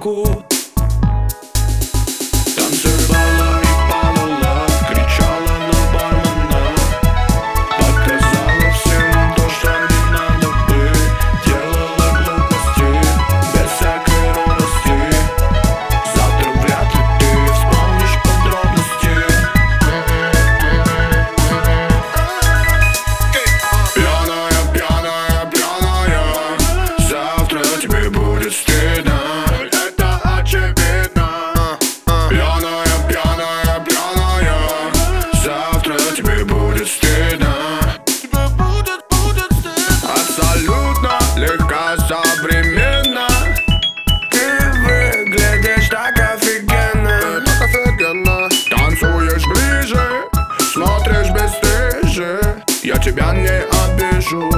футболку Танцевала и падала, кричала на бармена. Показала всем то, что не надо бы Делала глупости, без всякой робости. Завтра вряд ли ты вспомнишь подробности. Пьяная, пьяная, пьяная Завтра тебе будет стыдно Ja ciebie nie abyżu.